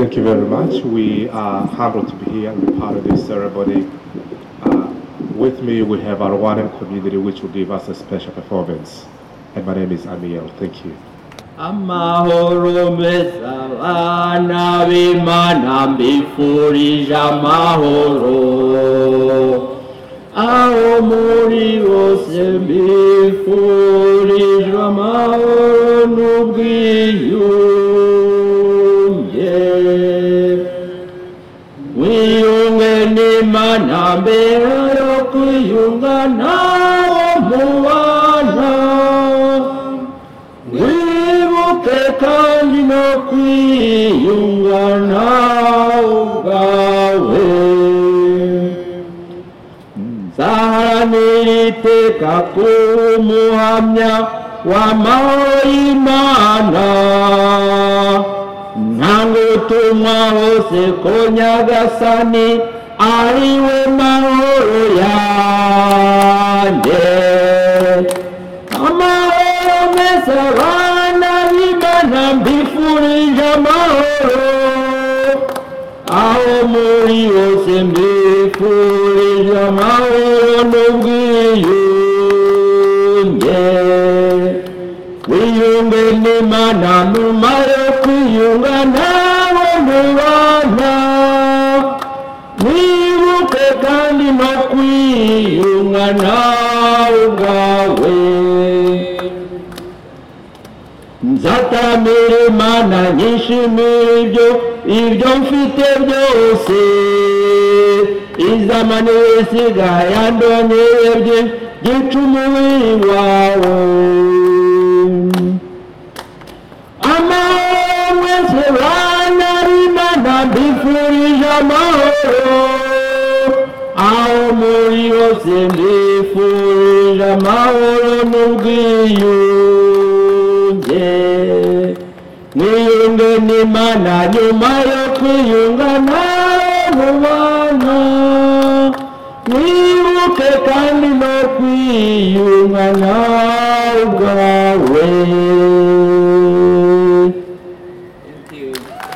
Thank you very much. We are humbled to be here and be part of this ceremony. Uh, with me, we have our Rwandan community, which will give us a special performance. And my name is Amiel. Thank you. amahoro meza abana b'imana mbifurije amahoro aho muri bose mbifurije amahoro mbero kwiyungana umubano wibuke kandi no kwiyungana ubwawe nzaharanira iteka ku muhamya w'amahoro y'imana nta ngutumwa hose ko nyagasani we mahoro yanjye amahoro meza abana b'imana mbifurije amahoro aho muri hose mbifurije amahoro n'ubwiyunge wiyunge n'imana nyuma yo kwiyunga kandi no kwiyunga nawe ubwawe nzatamira imana nyishimira ibyo ibyo mfite byose izamani isigaye yandoneye byica umubiri wawe murió se me fue la mano no guió ni yunga ni mana ni mayo na kandi no kwiyunga na ugawe you.